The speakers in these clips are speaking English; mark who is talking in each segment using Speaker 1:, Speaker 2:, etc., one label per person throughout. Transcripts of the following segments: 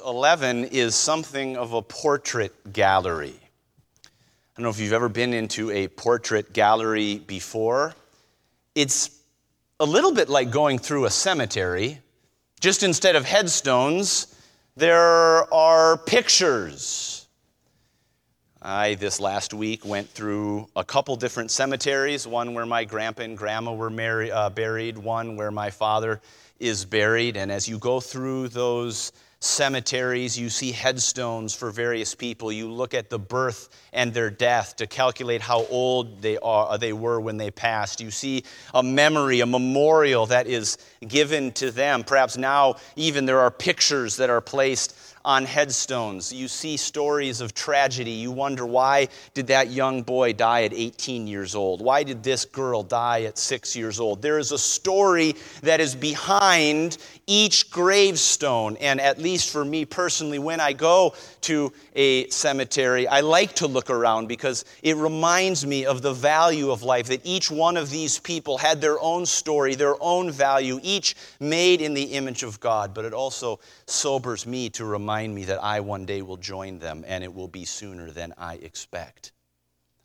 Speaker 1: 11 is something of a portrait gallery. I don't know if you've ever been into a portrait gallery before. It's a little bit like going through a cemetery, just instead of headstones, there are pictures. I, this last week, went through a couple different cemeteries one where my grandpa and grandma were uh, buried, one where my father is buried. And as you go through those cemeteries, you see headstones for various people. You look at the birth and their death to calculate how old they, are, they were when they passed. You see a memory, a memorial that is given to them. Perhaps now, even there are pictures that are placed on headstones. You see stories of tragedy. You wonder why did that young boy die at 18 years old? Why did this girl die at 6 years old? There is a story that is behind each gravestone. And at least for me personally, when I go to a cemetery, I like to look around because it reminds me of the value of life, that each one of these people had their own story, their own value, each made in the image of God. But it also sobers me to remind me that I one day will join them, and it will be sooner than I expect.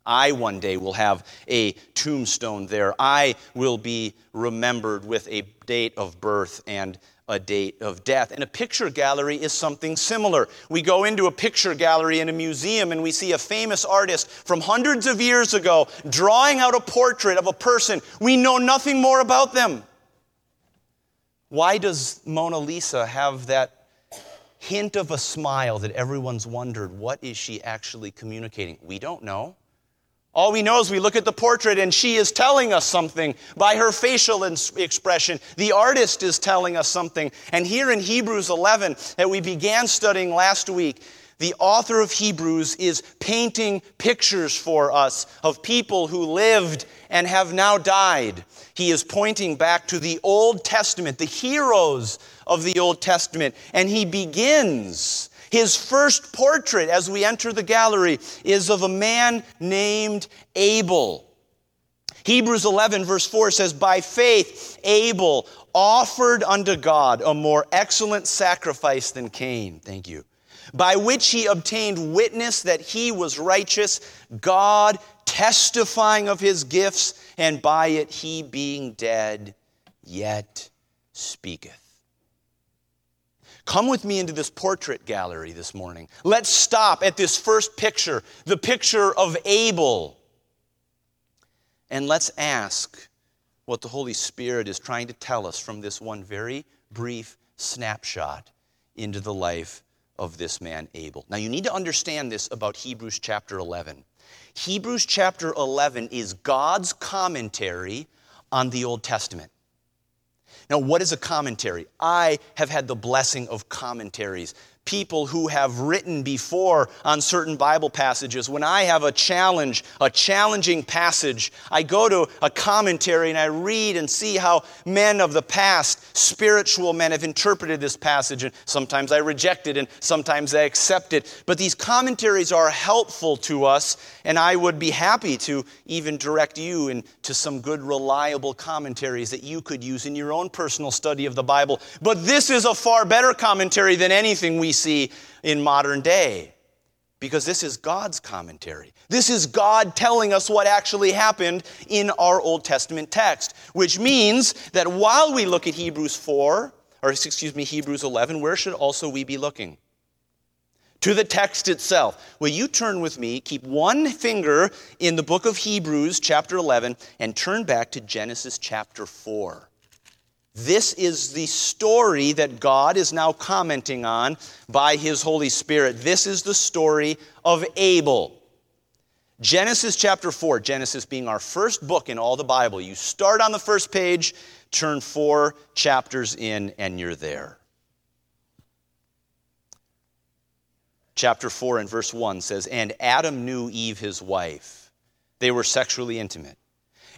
Speaker 1: I one day will have a tombstone there. I will be remembered with a date of birth and a date of death. And a picture gallery is something similar. We go into a picture gallery in a museum and we see a famous artist from hundreds of years ago drawing out a portrait of a person. We know nothing more about them. Why does Mona Lisa have that hint of a smile that everyone's wondered what is she actually communicating? We don't know. All we know is we look at the portrait and she is telling us something by her facial expression. The artist is telling us something. And here in Hebrews 11, that we began studying last week, the author of Hebrews is painting pictures for us of people who lived and have now died. He is pointing back to the Old Testament, the heroes of the Old Testament, and he begins his first portrait, as we enter the gallery, is of a man named Abel. Hebrews 11, verse 4 says, By faith, Abel offered unto God a more excellent sacrifice than Cain. Thank you. By which he obtained witness that he was righteous, God testifying of his gifts, and by it he being dead, yet speaketh. Come with me into this portrait gallery this morning. Let's stop at this first picture, the picture of Abel. And let's ask what the Holy Spirit is trying to tell us from this one very brief snapshot into the life of this man, Abel. Now, you need to understand this about Hebrews chapter 11. Hebrews chapter 11 is God's commentary on the Old Testament. Now, what is a commentary? I have had the blessing of commentaries people who have written before on certain Bible passages. When I have a challenge, a challenging passage, I go to a commentary and I read and see how men of the past, spiritual men, have interpreted this passage. And sometimes I reject it and sometimes I accept it. But these commentaries are helpful to us, and I would be happy to even direct you into some good, reliable commentaries that you could use in your own personal study of the Bible. But this is a far better commentary than anything we see in modern day because this is God's commentary. This is God telling us what actually happened in our Old Testament text, which means that while we look at Hebrews 4, or excuse me, Hebrews 11, where should also we be looking? To the text itself. Will you turn with me, keep one finger in the book of Hebrews, chapter 11, and turn back to Genesis chapter 4. This is the story that God is now commenting on by His Holy Spirit. This is the story of Abel. Genesis chapter 4, Genesis being our first book in all the Bible. You start on the first page, turn four chapters in, and you're there. Chapter 4 and verse 1 says, And Adam knew Eve, his wife. They were sexually intimate.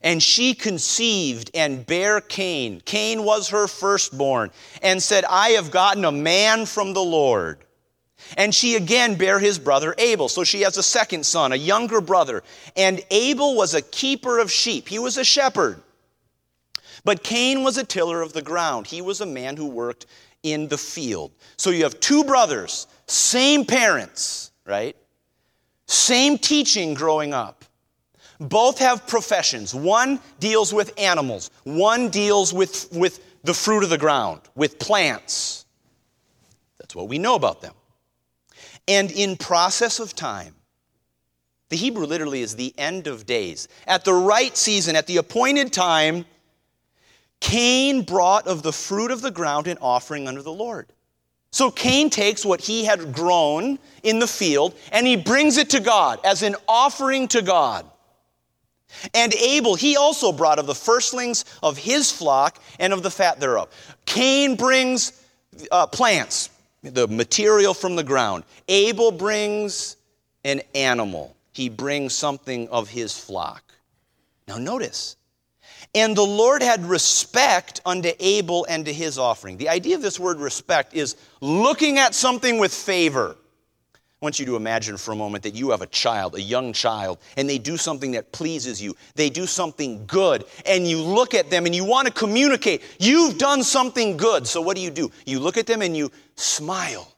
Speaker 1: And she conceived and bare Cain. Cain was her firstborn, and said, I have gotten a man from the Lord. And she again bare his brother Abel. So she has a second son, a younger brother. And Abel was a keeper of sheep, he was a shepherd. But Cain was a tiller of the ground. He was a man who worked in the field. So you have two brothers, same parents, right? Same teaching growing up. Both have professions. One deals with animals, one deals with, with the fruit of the ground, with plants. That's what we know about them. And in process of time, the Hebrew literally is the end of days. At the right season, at the appointed time, Cain brought of the fruit of the ground an offering unto the Lord. So Cain takes what he had grown in the field and he brings it to God as an offering to God. And Abel, he also brought of the firstlings of his flock and of the fat thereof. Cain brings uh, plants, the material from the ground. Abel brings an animal, he brings something of his flock. Now, notice, and the Lord had respect unto Abel and to his offering. The idea of this word respect is looking at something with favor. I want you to imagine for a moment that you have a child, a young child, and they do something that pleases you. They do something good, and you look at them and you want to communicate. You've done something good. So what do you do? You look at them and you smile.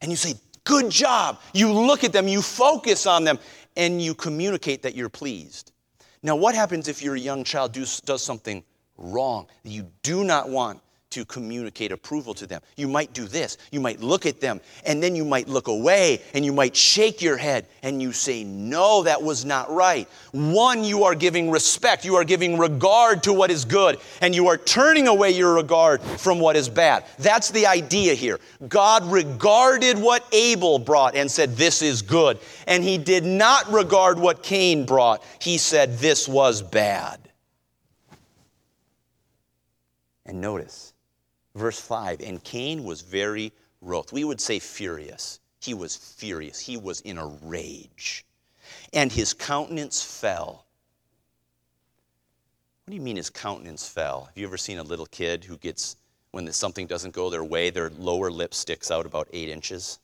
Speaker 1: And you say, Good job. You look at them, you focus on them, and you communicate that you're pleased. Now, what happens if your young child does something wrong that you do not want to communicate approval to them. You might do this. You might look at them and then you might look away and you might shake your head and you say, No, that was not right. One, you are giving respect. You are giving regard to what is good and you are turning away your regard from what is bad. That's the idea here. God regarded what Abel brought and said, This is good. And he did not regard what Cain brought. He said, This was bad. And notice, Verse 5 And Cain was very wroth. We would say furious. He was furious. He was in a rage. And his countenance fell. What do you mean his countenance fell? Have you ever seen a little kid who gets, when something doesn't go their way, their lower lip sticks out about eight inches?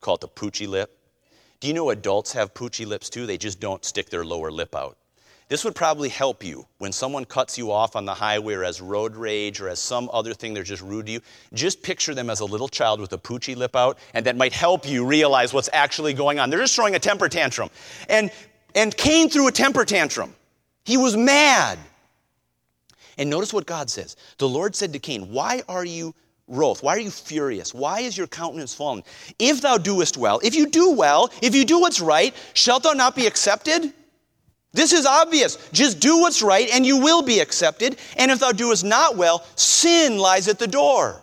Speaker 1: Call it the poochy lip. Do you know adults have poochy lips too? They just don't stick their lower lip out. This would probably help you when someone cuts you off on the highway or as road rage or as some other thing they're just rude to you. Just picture them as a little child with a poochy lip out, and that might help you realize what's actually going on. They're just throwing a temper tantrum. And, and Cain threw a temper tantrum. He was mad. And notice what God says. The Lord said to Cain, Why are you wroth? Why are you furious? Why is your countenance fallen? If thou doest well, if you do well, if you do what's right, shalt thou not be accepted? This is obvious. Just do what's right and you will be accepted. And if thou doest not well, sin lies at the door.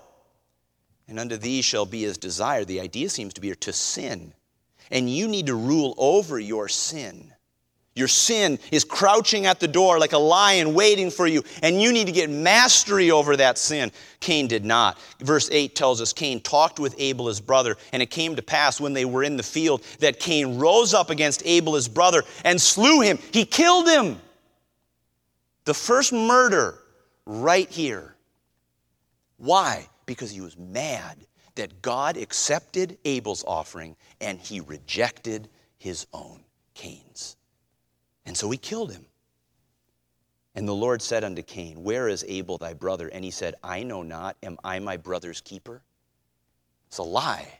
Speaker 1: And unto thee shall be his desire. The idea seems to be to sin. And you need to rule over your sin. Your sin is crouching at the door like a lion waiting for you, and you need to get mastery over that sin. Cain did not. Verse 8 tells us Cain talked with Abel, his brother, and it came to pass when they were in the field that Cain rose up against Abel, his brother, and slew him. He killed him. The first murder right here. Why? Because he was mad that God accepted Abel's offering and he rejected his own, Cain's. And so he killed him. And the Lord said unto Cain, Where is Abel thy brother? And he said, I know not. Am I my brother's keeper? It's a lie.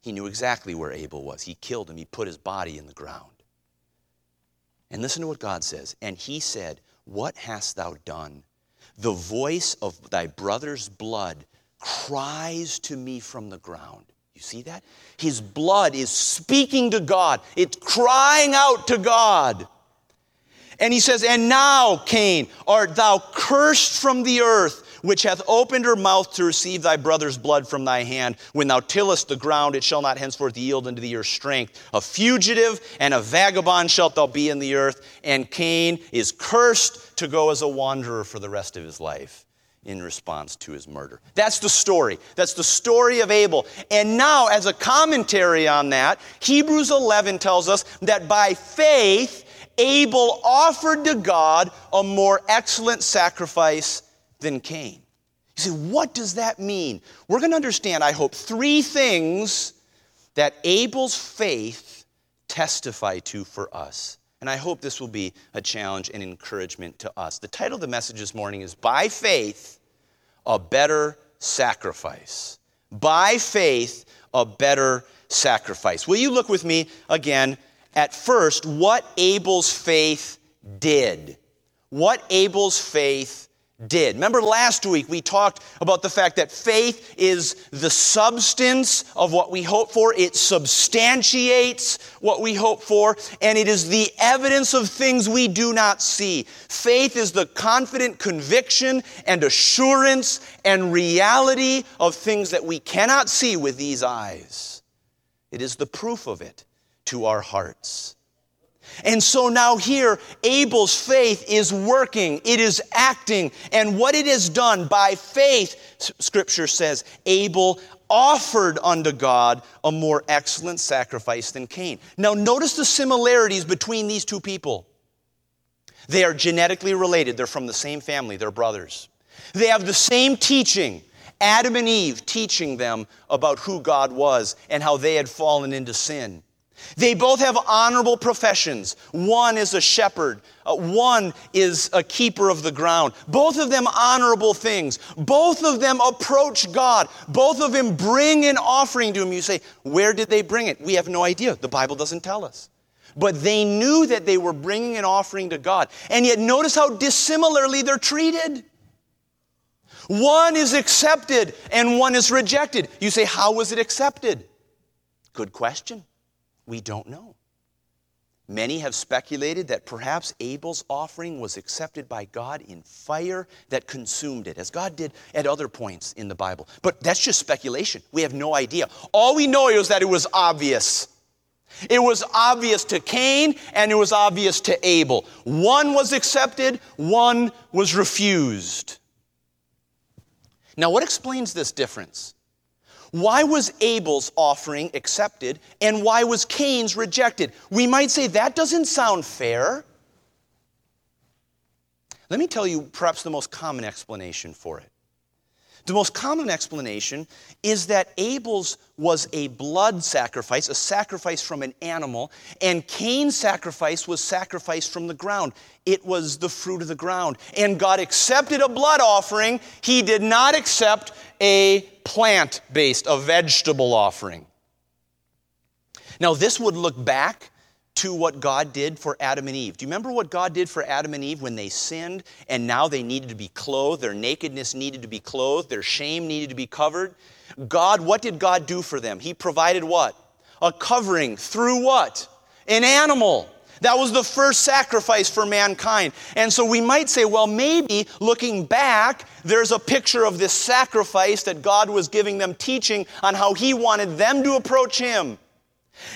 Speaker 1: He knew exactly where Abel was. He killed him, he put his body in the ground. And listen to what God says. And he said, What hast thou done? The voice of thy brother's blood cries to me from the ground. You see that? His blood is speaking to God, it's crying out to God. And he says, And now, Cain, art thou cursed from the earth, which hath opened her mouth to receive thy brother's blood from thy hand. When thou tillest the ground, it shall not henceforth yield unto thee your strength. A fugitive and a vagabond shalt thou be in the earth. And Cain is cursed to go as a wanderer for the rest of his life in response to his murder. That's the story. That's the story of Abel. And now, as a commentary on that, Hebrews 11 tells us that by faith, Abel offered to God a more excellent sacrifice than Cain. You say, what does that mean? We're going to understand, I hope, three things that Abel's faith testify to for us. And I hope this will be a challenge and encouragement to us. The title of the message this morning is By Faith, a better sacrifice. By faith, a better sacrifice. Will you look with me again at first what Abel's faith did? What Abel's faith did. Remember last week we talked about the fact that faith is the substance of what we hope for. It substantiates what we hope for, and it is the evidence of things we do not see. Faith is the confident conviction and assurance and reality of things that we cannot see with these eyes. It is the proof of it to our hearts. And so now here, Abel's faith is working, it is acting, and what it has done by faith, scripture says, Abel offered unto God a more excellent sacrifice than Cain. Now, notice the similarities between these two people. They are genetically related, they're from the same family, they're brothers. They have the same teaching. Adam and Eve teaching them about who God was and how they had fallen into sin. They both have honorable professions. One is a shepherd, uh, one is a keeper of the ground. Both of them honorable things. Both of them approach God. Both of them bring an offering to Him. You say, Where did they bring it? We have no idea. The Bible doesn't tell us. But they knew that they were bringing an offering to God. And yet, notice how dissimilarly they're treated. One is accepted and one is rejected. You say, How was it accepted? Good question. We don't know. Many have speculated that perhaps Abel's offering was accepted by God in fire that consumed it, as God did at other points in the Bible. But that's just speculation. We have no idea. All we know is that it was obvious. It was obvious to Cain and it was obvious to Abel. One was accepted, one was refused. Now, what explains this difference? Why was Abel's offering accepted and why was Cain's rejected? We might say that doesn't sound fair. Let me tell you perhaps the most common explanation for it. The most common explanation is that Abel's was a blood sacrifice, a sacrifice from an animal, and Cain's sacrifice was sacrifice from the ground. It was the fruit of the ground. And God accepted a blood offering, He did not accept a plant based, a vegetable offering. Now, this would look back to what God did for Adam and Eve. Do you remember what God did for Adam and Eve when they sinned and now they needed to be clothed? Their nakedness needed to be clothed, their shame needed to be covered. God, what did God do for them? He provided what? A covering through what? An animal. That was the first sacrifice for mankind. And so we might say, well, maybe looking back, there's a picture of this sacrifice that God was giving them, teaching on how He wanted them to approach Him.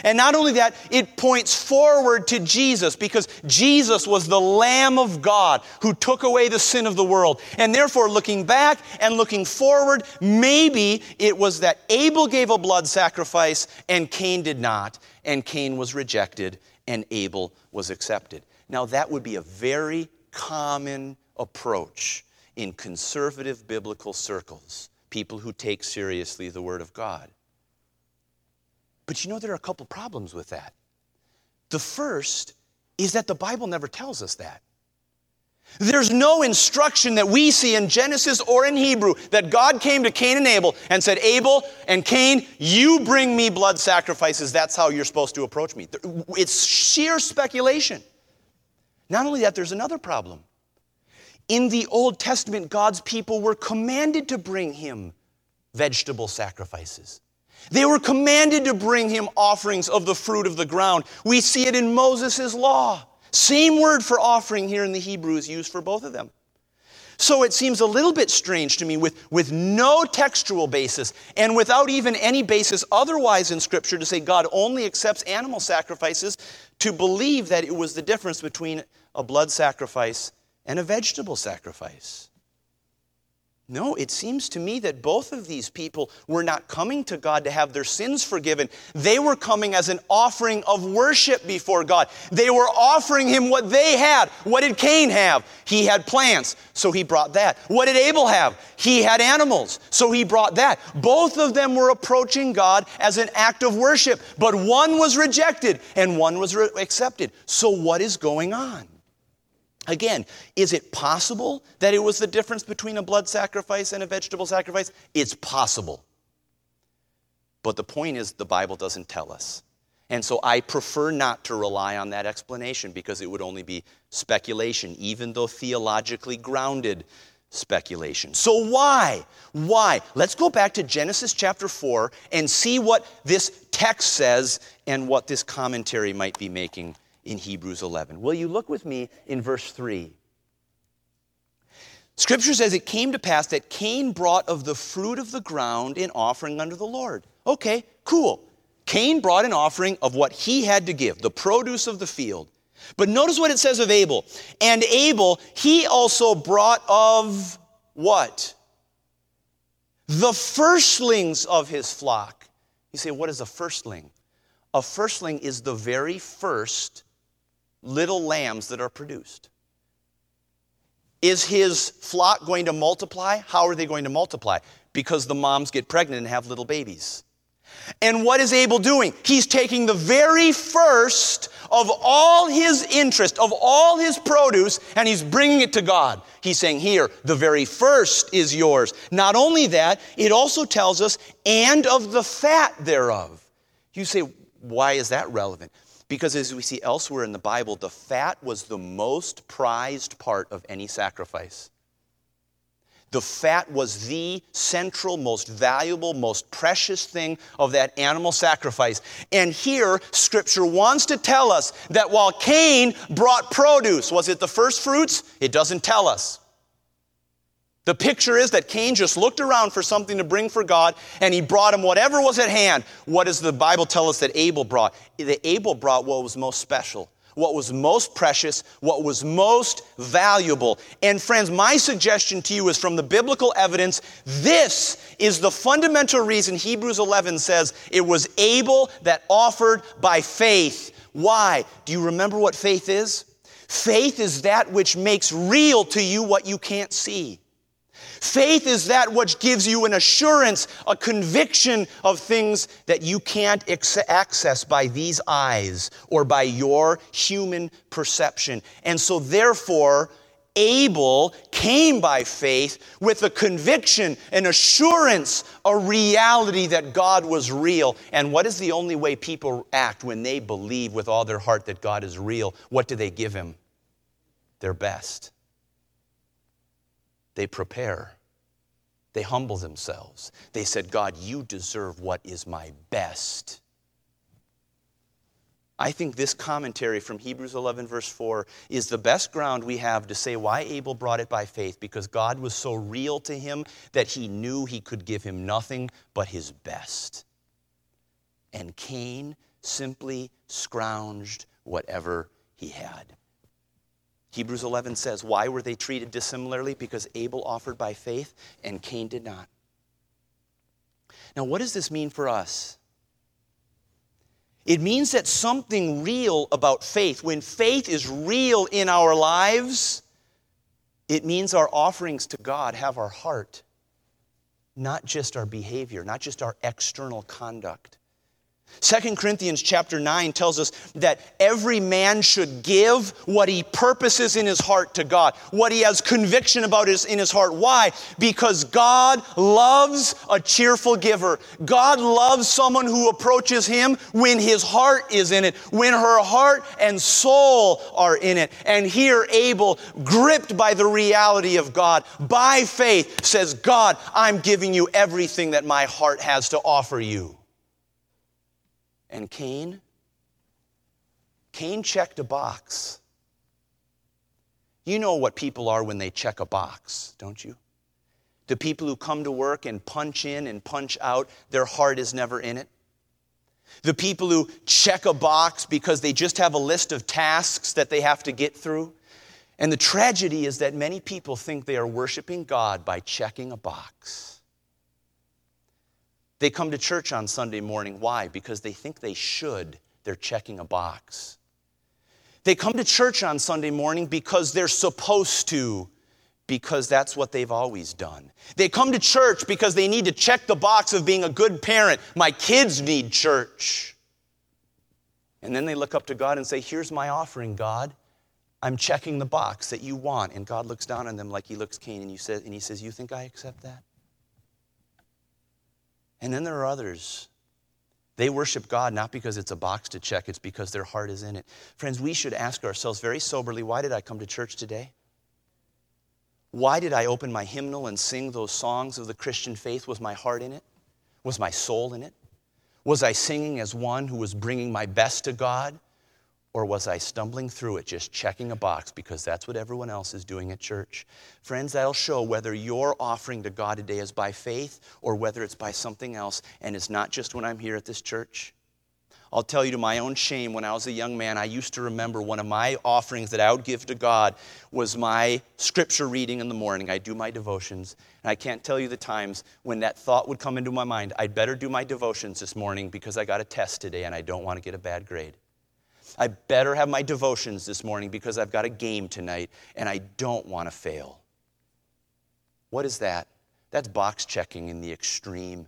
Speaker 1: And not only that, it points forward to Jesus because Jesus was the Lamb of God who took away the sin of the world. And therefore, looking back and looking forward, maybe it was that Abel gave a blood sacrifice and Cain did not, and Cain was rejected and Abel was accepted. Now, that would be a very common approach in conservative biblical circles, people who take seriously the Word of God. But you know, there are a couple problems with that. The first is that the Bible never tells us that. There's no instruction that we see in Genesis or in Hebrew that God came to Cain and Abel and said, Abel and Cain, you bring me blood sacrifices. That's how you're supposed to approach me. It's sheer speculation. Not only that, there's another problem. In the Old Testament, God's people were commanded to bring him vegetable sacrifices. They were commanded to bring him offerings of the fruit of the ground. We see it in Moses' law. Same word for offering here in the Hebrew is used for both of them. So it seems a little bit strange to me with, with no textual basis and without even any basis otherwise in Scripture to say God only accepts animal sacrifices to believe that it was the difference between a blood sacrifice and a vegetable sacrifice. No, it seems to me that both of these people were not coming to God to have their sins forgiven. They were coming as an offering of worship before God. They were offering Him what they had. What did Cain have? He had plants, so he brought that. What did Abel have? He had animals, so he brought that. Both of them were approaching God as an act of worship, but one was rejected and one was re- accepted. So, what is going on? Again, is it possible that it was the difference between a blood sacrifice and a vegetable sacrifice? It's possible. But the point is, the Bible doesn't tell us. And so I prefer not to rely on that explanation because it would only be speculation, even though theologically grounded speculation. So, why? Why? Let's go back to Genesis chapter 4 and see what this text says and what this commentary might be making in Hebrews 11. Will you look with me in verse 3? Scripture says it came to pass that Cain brought of the fruit of the ground an offering unto the Lord. Okay, cool. Cain brought an offering of what he had to give, the produce of the field. But notice what it says of Abel. And Abel, he also brought of what? The firstlings of his flock. You say, what is a firstling? A firstling is the very first little lambs that are produced. Is his flock going to multiply? How are they going to multiply? Because the moms get pregnant and have little babies. And what is Abel doing? He's taking the very first of all his interest, of all his produce, and he's bringing it to God. He's saying, Here, the very first is yours. Not only that, it also tells us, and of the fat thereof. You say, Why is that relevant? Because as we see elsewhere in the Bible, the fat was the most prized part of any sacrifice. The fat was the central, most valuable, most precious thing of that animal sacrifice. And here, Scripture wants to tell us that while Cain brought produce, was it the first fruits? It doesn't tell us. The picture is that Cain just looked around for something to bring for God and he brought him whatever was at hand. What does the Bible tell us that Abel brought? That Abel brought what was most special, what was most precious, what was most valuable. And friends, my suggestion to you is from the biblical evidence, this is the fundamental reason Hebrews 11 says it was Abel that offered by faith. Why? Do you remember what faith is? Faith is that which makes real to you what you can't see. Faith is that which gives you an assurance, a conviction of things that you can't access by these eyes or by your human perception. And so, therefore, Abel came by faith with a conviction, an assurance, a reality that God was real. And what is the only way people act when they believe with all their heart that God is real? What do they give Him? Their best they prepare. They humble themselves. They said, God, you deserve what is my best. I think this commentary from Hebrews 11, verse 4, is the best ground we have to say why Abel brought it by faith, because God was so real to him that he knew he could give him nothing but his best. And Cain simply scrounged whatever he had. Hebrews 11 says, Why were they treated dissimilarly? Because Abel offered by faith and Cain did not. Now, what does this mean for us? It means that something real about faith, when faith is real in our lives, it means our offerings to God have our heart, not just our behavior, not just our external conduct. Second Corinthians chapter 9 tells us that every man should give what he purposes in his heart to God, what he has conviction about is in his heart. Why? Because God loves a cheerful giver. God loves someone who approaches him when his heart is in it, when her heart and soul are in it. And here Abel, gripped by the reality of God, by faith says, God, I'm giving you everything that my heart has to offer you. And Cain? Cain checked a box. You know what people are when they check a box, don't you? The people who come to work and punch in and punch out, their heart is never in it. The people who check a box because they just have a list of tasks that they have to get through. And the tragedy is that many people think they are worshiping God by checking a box. They come to church on Sunday morning. Why? Because they think they should. They're checking a box. They come to church on Sunday morning because they're supposed to, because that's what they've always done. They come to church because they need to check the box of being a good parent. My kids need church. And then they look up to God and say, Here's my offering, God. I'm checking the box that you want. And God looks down on them like he looks Cain and, you say, and he says, You think I accept that? And then there are others. They worship God not because it's a box to check, it's because their heart is in it. Friends, we should ask ourselves very soberly why did I come to church today? Why did I open my hymnal and sing those songs of the Christian faith? Was my heart in it? Was my soul in it? Was I singing as one who was bringing my best to God? Or was I stumbling through it, just checking a box because that's what everyone else is doing at church? Friends, that'll show whether your offering to God today is by faith or whether it's by something else. And it's not just when I'm here at this church. I'll tell you to my own shame, when I was a young man, I used to remember one of my offerings that I would give to God was my scripture reading in the morning. I do my devotions. And I can't tell you the times when that thought would come into my mind I'd better do my devotions this morning because I got a test today and I don't want to get a bad grade. I better have my devotions this morning because I've got a game tonight and I don't want to fail. What is that? That's box checking in the extreme.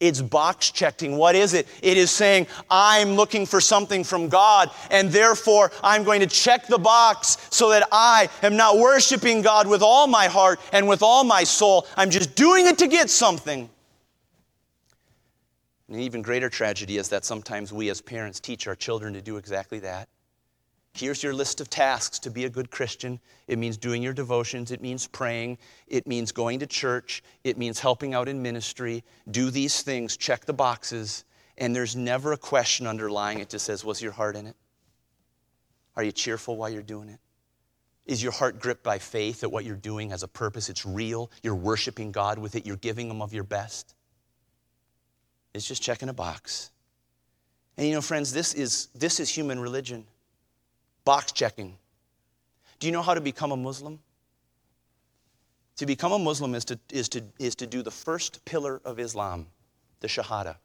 Speaker 1: It's box checking. What is it? It is saying, I'm looking for something from God, and therefore I'm going to check the box so that I am not worshiping God with all my heart and with all my soul. I'm just doing it to get something. An even greater tragedy is that sometimes we as parents teach our children to do exactly that. Here's your list of tasks to be a good Christian. It means doing your devotions, it means praying, it means going to church, it means helping out in ministry. Do these things, check the boxes, and there's never a question underlying it that says, Was your heart in it? Are you cheerful while you're doing it? Is your heart gripped by faith that what you're doing has a purpose? It's real. You're worshiping God with it. You're giving Him of your best. It's just checking a box. And you know, friends, this is, this is human religion box checking. Do you know how to become a Muslim? To become a Muslim is to, is to, is to do the first pillar of Islam, the Shahada.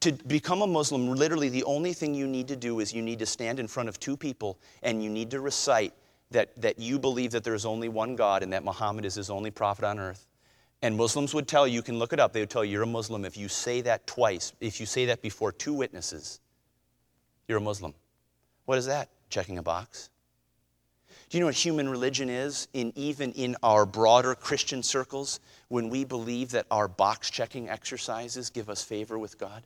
Speaker 1: To become a Muslim, literally the only thing you need to do is you need to stand in front of two people and you need to recite that, that you believe that there's only one God and that Muhammad is his only prophet on earth. And Muslims would tell you, you can look it up, they would tell you you're a Muslim if you say that twice, if you say that before two witnesses, you're a Muslim. What is that? Checking a box. Do you know what human religion is? In even in our broader Christian circles, when we believe that our box checking exercises give us favor with God?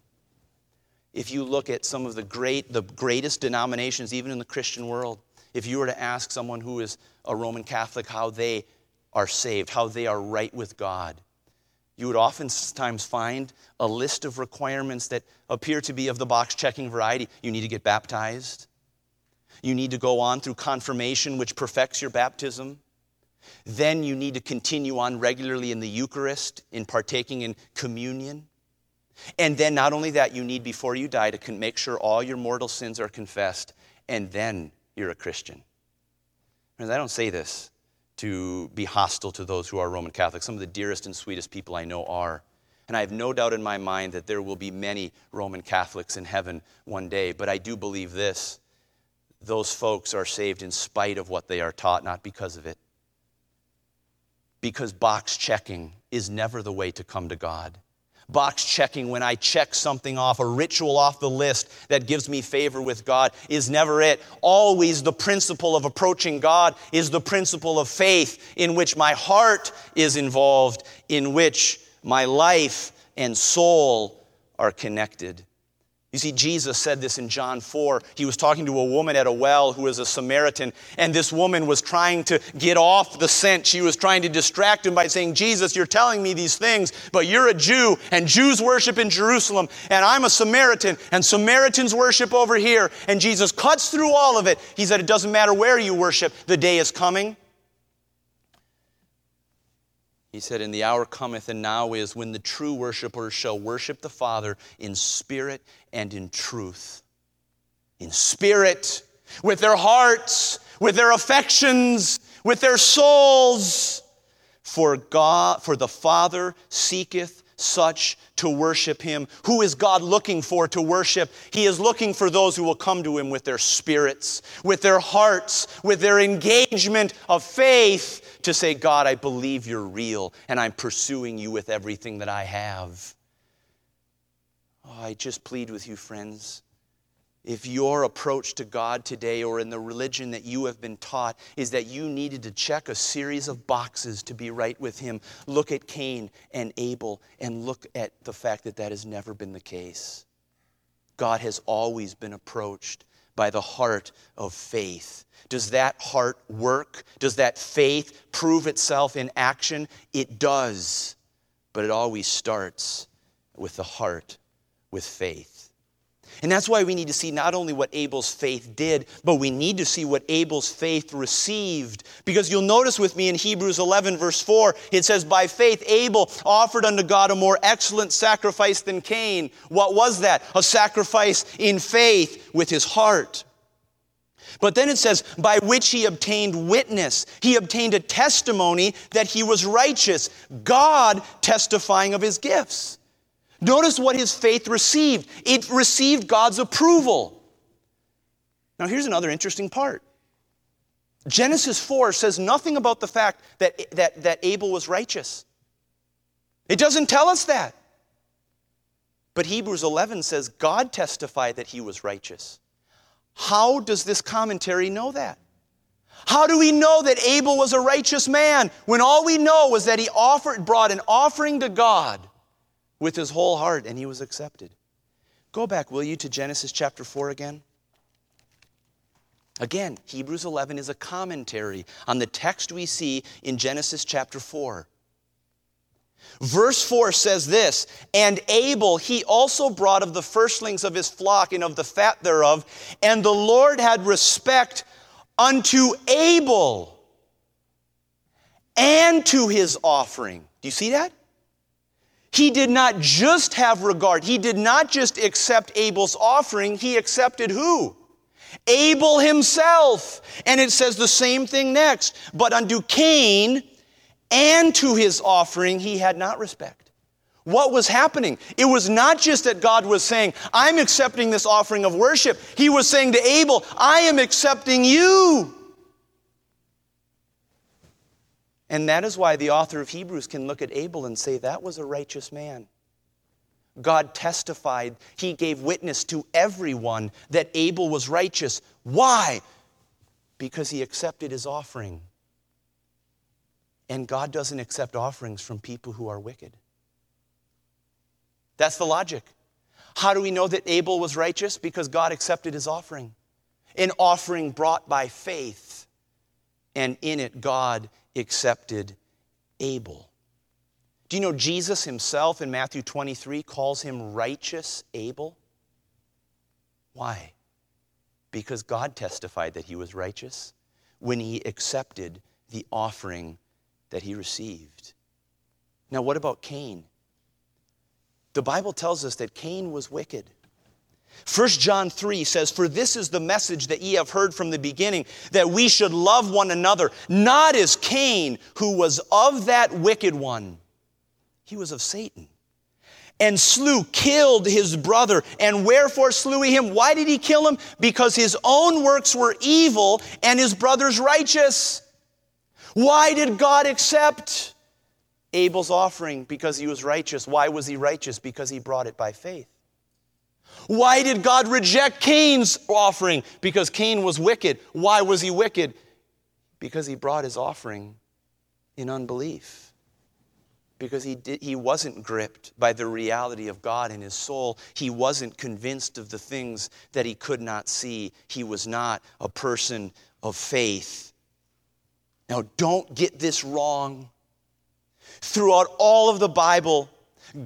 Speaker 1: If you look at some of the great, the greatest denominations, even in the Christian world, if you were to ask someone who is a Roman Catholic how they are saved, how they are right with God. You would oftentimes find a list of requirements that appear to be of the box checking variety. You need to get baptized. You need to go on through confirmation, which perfects your baptism. Then you need to continue on regularly in the Eucharist, in partaking in communion. And then, not only that, you need before you die to make sure all your mortal sins are confessed, and then you're a Christian. Friends, I don't say this to be hostile to those who are Roman Catholics. Some of the dearest and sweetest people I know are. And I have no doubt in my mind that there will be many Roman Catholics in heaven one day. But I do believe this those folks are saved in spite of what they are taught, not because of it. Because box checking is never the way to come to God box checking when I check something off, a ritual off the list that gives me favor with God is never it. Always the principle of approaching God is the principle of faith in which my heart is involved, in which my life and soul are connected. You see, Jesus said this in John 4. He was talking to a woman at a well who was a Samaritan, and this woman was trying to get off the scent. She was trying to distract him by saying, Jesus, you're telling me these things, but you're a Jew, and Jews worship in Jerusalem, and I'm a Samaritan, and Samaritans worship over here. And Jesus cuts through all of it. He said, It doesn't matter where you worship, the day is coming he said, And the hour cometh, and now is, when the true worshipers shall worship the Father in spirit and in truth. In spirit, with their hearts, with their affections, with their souls. For God, for the Father seeketh such to worship him. Who is God looking for to worship? He is looking for those who will come to him with their spirits, with their hearts, with their engagement of faith to say, God, I believe you're real and I'm pursuing you with everything that I have. Oh, I just plead with you, friends. if your approach to God today or in the religion that you have been taught is that you needed to check a series of boxes to be right with Him, look at Cain and Abel and look at the fact that that has never been the case. God has always been approached by the heart of faith. Does that heart work? Does that faith prove itself in action? It does, but it always starts with the heart with faith. And that's why we need to see not only what Abel's faith did, but we need to see what Abel's faith received. Because you'll notice with me in Hebrews 11, verse 4, it says, By faith, Abel offered unto God a more excellent sacrifice than Cain. What was that? A sacrifice in faith with his heart. But then it says, by which he obtained witness. He obtained a testimony that he was righteous, God testifying of his gifts. Notice what his faith received it received God's approval. Now, here's another interesting part Genesis 4 says nothing about the fact that, that, that Abel was righteous, it doesn't tell us that. But Hebrews 11 says God testified that he was righteous. How does this commentary know that? How do we know that Abel was a righteous man when all we know was that he offered, brought an offering to God with his whole heart, and he was accepted. Go back, will you, to Genesis chapter 4 again? Again, Hebrews 11 is a commentary on the text we see in Genesis chapter 4. Verse 4 says this And Abel he also brought of the firstlings of his flock and of the fat thereof, and the Lord had respect unto Abel and to his offering. Do you see that? He did not just have regard. He did not just accept Abel's offering. He accepted who? Abel himself. And it says the same thing next. But unto Cain and to his offering he had not respect. What was happening? It was not just that God was saying, I'm accepting this offering of worship. He was saying to Abel, I am accepting you. And that is why the author of Hebrews can look at Abel and say, that was a righteous man. God testified, he gave witness to everyone that Abel was righteous. Why? Because he accepted his offering. And God doesn't accept offerings from people who are wicked. That's the logic. How do we know that Abel was righteous? Because God accepted his offering. An offering brought by faith. And in it, God accepted Abel. Do you know Jesus himself in Matthew 23 calls him righteous Abel? Why? Because God testified that he was righteous when he accepted the offering that he received. Now, what about Cain? The Bible tells us that Cain was wicked. 1 John 3 says, For this is the message that ye have heard from the beginning, that we should love one another, not as Cain, who was of that wicked one. He was of Satan. And slew, killed his brother. And wherefore slew he him? Why did he kill him? Because his own works were evil and his brother's righteous. Why did God accept Abel's offering? Because he was righteous. Why was he righteous? Because he brought it by faith. Why did God reject Cain's offering? Because Cain was wicked. Why was he wicked? Because he brought his offering in unbelief. Because he, did, he wasn't gripped by the reality of God in his soul. He wasn't convinced of the things that he could not see. He was not a person of faith. Now, don't get this wrong. Throughout all of the Bible,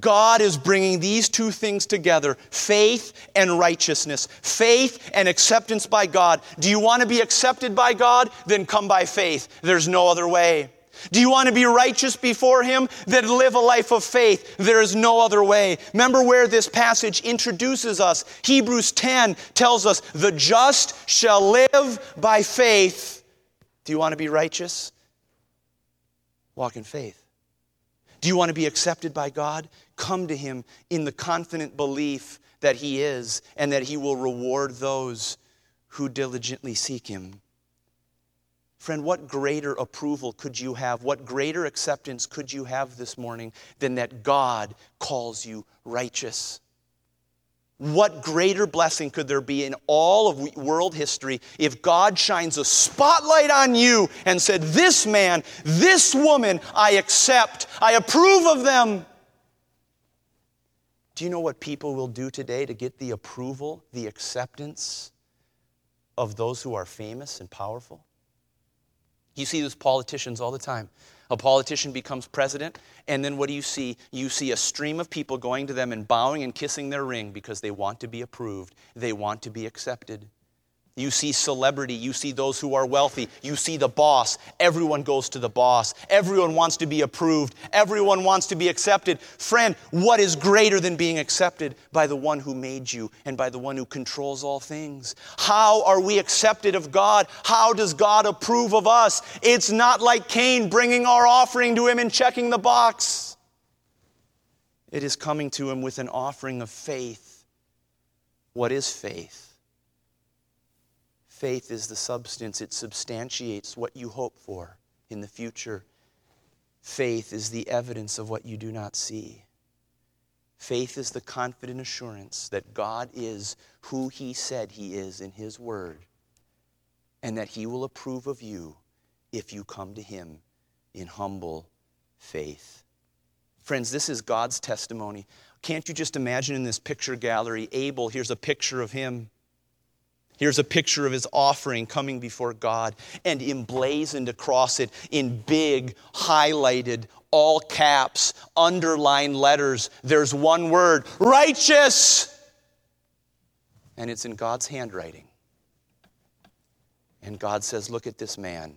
Speaker 1: God is bringing these two things together faith and righteousness, faith and acceptance by God. Do you want to be accepted by God? Then come by faith. There's no other way. Do you want to be righteous before Him? Then live a life of faith. There is no other way. Remember where this passage introduces us. Hebrews 10 tells us, The just shall live by faith. Do you want to be righteous? Walk in faith. Do you want to be accepted by God? Come to Him in the confident belief that He is and that He will reward those who diligently seek Him. Friend, what greater approval could you have? What greater acceptance could you have this morning than that God calls you righteous? What greater blessing could there be in all of world history if God shines a spotlight on you and said, This man, this woman, I accept, I approve of them? Do you know what people will do today to get the approval, the acceptance of those who are famous and powerful? You see these politicians all the time. A politician becomes president, and then what do you see? You see a stream of people going to them and bowing and kissing their ring because they want to be approved, they want to be accepted. You see celebrity, you see those who are wealthy, you see the boss. Everyone goes to the boss. Everyone wants to be approved, everyone wants to be accepted. Friend, what is greater than being accepted by the one who made you and by the one who controls all things? How are we accepted of God? How does God approve of us? It's not like Cain bringing our offering to him and checking the box. It is coming to him with an offering of faith. What is faith? Faith is the substance, it substantiates what you hope for in the future. Faith is the evidence of what you do not see. Faith is the confident assurance that God is who He said He is in His Word, and that He will approve of you if you come to Him in humble faith. Friends, this is God's testimony. Can't you just imagine in this picture gallery, Abel, here's a picture of him Here's a picture of his offering coming before God and emblazoned across it in big, highlighted, all caps, underlined letters. There's one word righteous. And it's in God's handwriting. And God says, Look at this man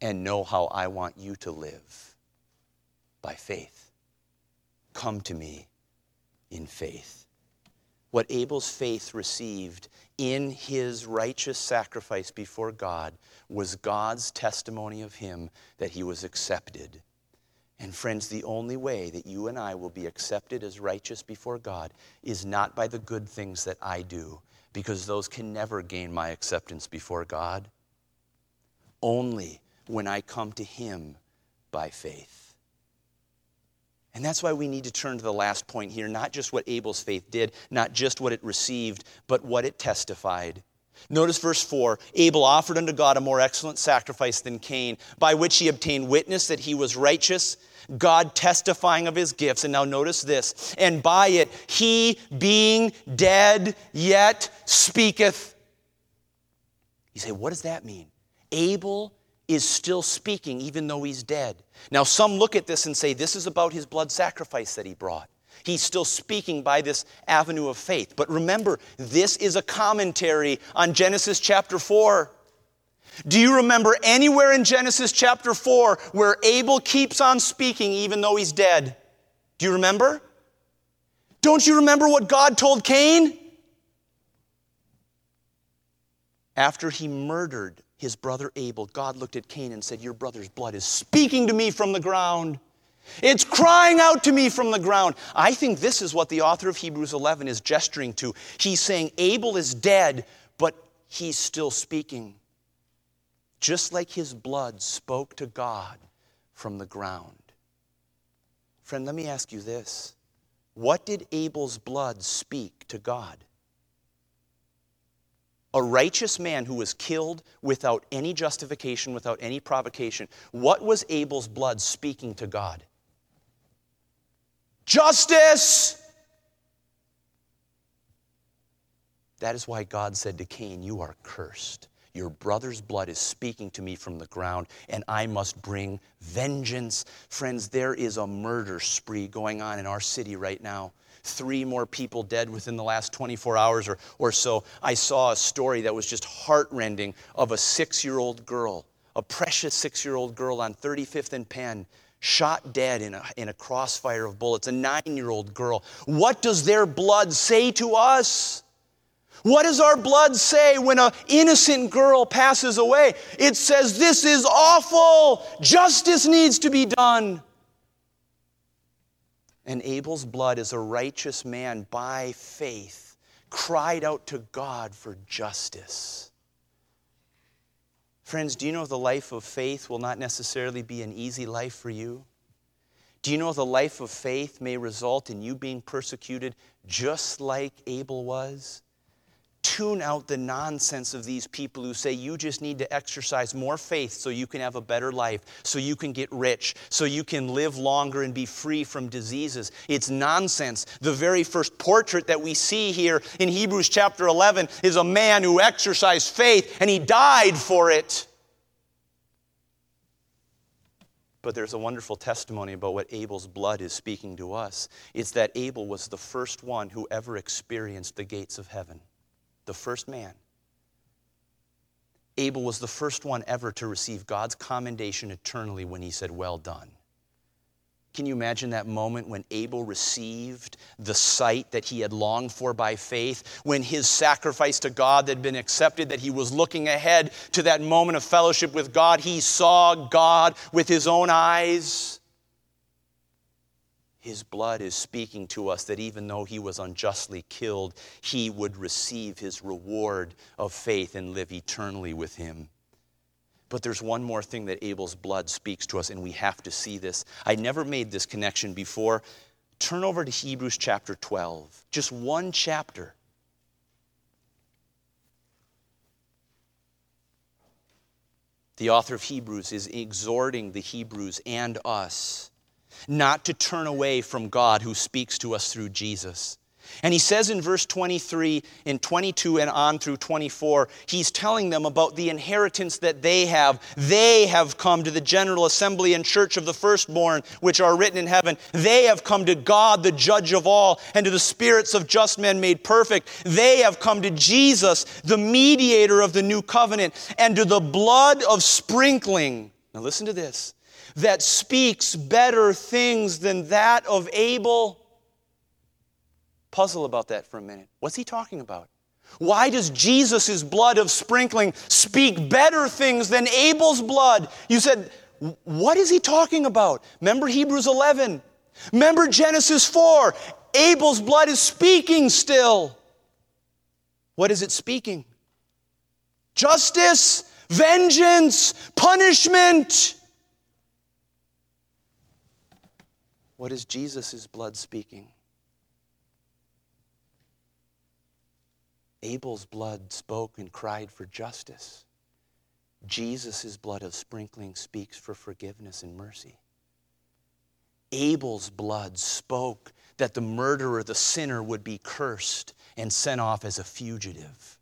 Speaker 1: and know how I want you to live by faith. Come to me in faith. What Abel's faith received in his righteous sacrifice before God was God's testimony of him that he was accepted. And friends, the only way that you and I will be accepted as righteous before God is not by the good things that I do, because those can never gain my acceptance before God. Only when I come to him by faith. And that's why we need to turn to the last point here not just what Abel's faith did, not just what it received, but what it testified. Notice verse 4 Abel offered unto God a more excellent sacrifice than Cain, by which he obtained witness that he was righteous, God testifying of his gifts. And now notice this and by it he, being dead, yet speaketh. You say, what does that mean? Abel is still speaking even though he's dead. Now, some look at this and say this is about his blood sacrifice that he brought. He's still speaking by this avenue of faith. But remember, this is a commentary on Genesis chapter 4. Do you remember anywhere in Genesis chapter 4 where Abel keeps on speaking even though he's dead? Do you remember? Don't you remember what God told Cain? After he murdered his brother Abel, God looked at Cain and said, Your brother's blood is speaking to me from the ground. It's crying out to me from the ground. I think this is what the author of Hebrews 11 is gesturing to. He's saying Abel is dead, but he's still speaking. Just like his blood spoke to God from the ground. Friend, let me ask you this What did Abel's blood speak to God? A righteous man who was killed without any justification, without any provocation. What was Abel's blood speaking to God? Justice! That is why God said to Cain, You are cursed. Your brother's blood is speaking to me from the ground, and I must bring vengeance. Friends, there is a murder spree going on in our city right now three more people dead within the last 24 hours or, or so. I saw a story that was just heartrending of a six year old girl, a precious six year old girl on 35th and Penn, shot dead in a, in a crossfire of bullets, a nine year old girl. What does their blood say to us? What does our blood say when an innocent girl passes away? It says, This is awful. Justice needs to be done. And Abel's blood as a righteous man by faith cried out to God for justice. Friends, do you know the life of faith will not necessarily be an easy life for you? Do you know the life of faith may result in you being persecuted just like Abel was? Tune out the nonsense of these people who say you just need to exercise more faith so you can have a better life, so you can get rich, so you can live longer and be free from diseases. It's nonsense. The very first portrait that we see here in Hebrews chapter 11 is a man who exercised faith and he died for it. But there's a wonderful testimony about what Abel's blood is speaking to us. It's that Abel was the first one who ever experienced the gates of heaven the first man. Abel was the first one ever to receive God's commendation eternally when he said, Well done. Can you imagine that moment when Abel received the sight that he had longed for by faith, when his sacrifice to God had been accepted, that he was looking ahead to that moment of fellowship with God? He saw God with his own eyes. His blood is speaking to us that even though he was unjustly killed, he would receive his reward of faith and live eternally with him. But there's one more thing that Abel's blood speaks to us, and we have to see this. I never made this connection before. Turn over to Hebrews chapter 12, just one chapter. The author of Hebrews is exhorting the Hebrews and us not to turn away from God who speaks to us through Jesus. And he says in verse 23 and 22 and on through 24, he's telling them about the inheritance that they have. They have come to the general assembly and church of the firstborn, which are written in heaven. They have come to God, the judge of all, and to the spirits of just men made perfect. They have come to Jesus, the mediator of the new covenant, and to the blood of sprinkling. Now listen to this that speaks better things than that of Abel? Puzzle about that for a minute. What's he talking about? Why does Jesus' blood of sprinkling speak better things than Abel's blood? You said, what is he talking about? Remember Hebrews 11. Remember Genesis 4. Abel's blood is speaking still. What is it speaking? Justice, vengeance, punishment. What is Jesus' blood speaking? Abel's blood spoke and cried for justice. Jesus' blood of sprinkling speaks for forgiveness and mercy. Abel's blood spoke that the murderer, the sinner, would be cursed and sent off as a fugitive.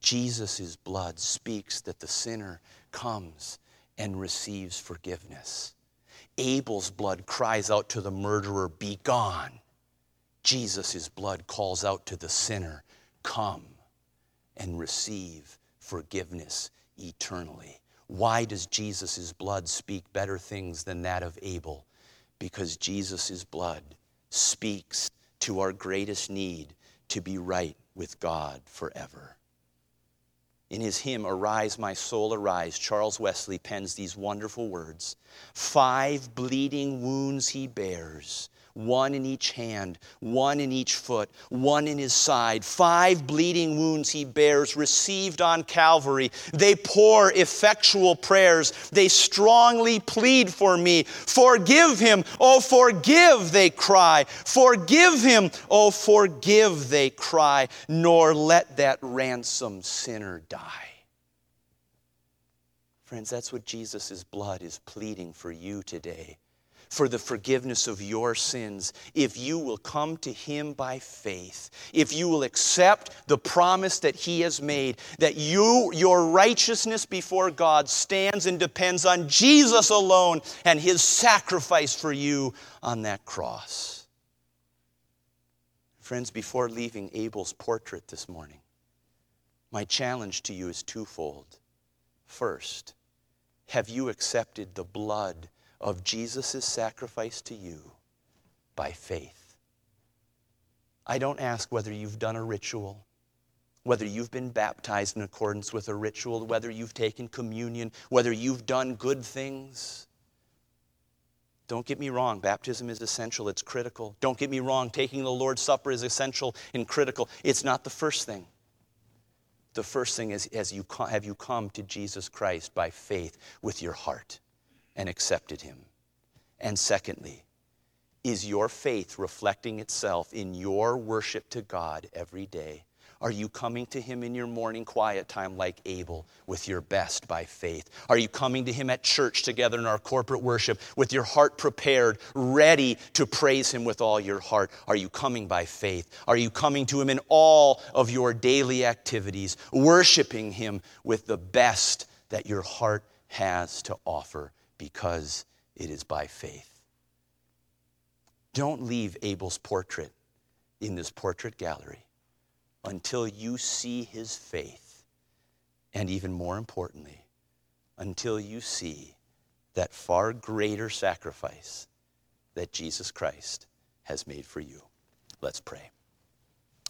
Speaker 1: Jesus' blood speaks that the sinner comes and receives forgiveness. Abel's blood cries out to the murderer, Be gone. Jesus' blood calls out to the sinner, Come and receive forgiveness eternally. Why does Jesus' blood speak better things than that of Abel? Because Jesus' blood speaks to our greatest need to be right with God forever. In his hymn, Arise, My Soul, Arise, Charles Wesley pens these wonderful words Five bleeding wounds he bears one in each hand, one in each foot, one in his side. Five bleeding wounds he bears, received on Calvary. They pour effectual prayers. They strongly plead for me. Forgive him, oh, forgive, they cry. Forgive him, oh, forgive, they cry. Nor let that ransomed sinner die. Friends, that's what Jesus' blood is pleading for you today for the forgiveness of your sins if you will come to Him by faith, if you will accept the promise that He has made, that you, your righteousness before God stands and depends on Jesus alone and His sacrifice for you on that cross. Friends, before leaving Abel's portrait this morning, my challenge to you is twofold. First, have you accepted the blood of Jesus' sacrifice to you by faith. I don't ask whether you've done a ritual, whether you've been baptized in accordance with a ritual, whether you've taken communion, whether you've done good things. Don't get me wrong, baptism is essential, it's critical. Don't get me wrong, taking the Lord's Supper is essential and critical. It's not the first thing. The first thing is, as you, have you come to Jesus Christ by faith with your heart? And accepted him. And secondly, is your faith reflecting itself in your worship to God every day? Are you coming to Him in your morning quiet time like Abel with your best by faith? Are you coming to Him at church together in our corporate worship with your heart prepared, ready to praise Him with all your heart? Are you coming by faith? Are you coming to Him in all of your daily activities, worshiping Him with the best that your heart has to offer because it is by faith? Don't leave Abel's portrait in this portrait gallery until you see his faith. And even more importantly, until you see that far greater sacrifice that Jesus Christ has made for you. Let's pray.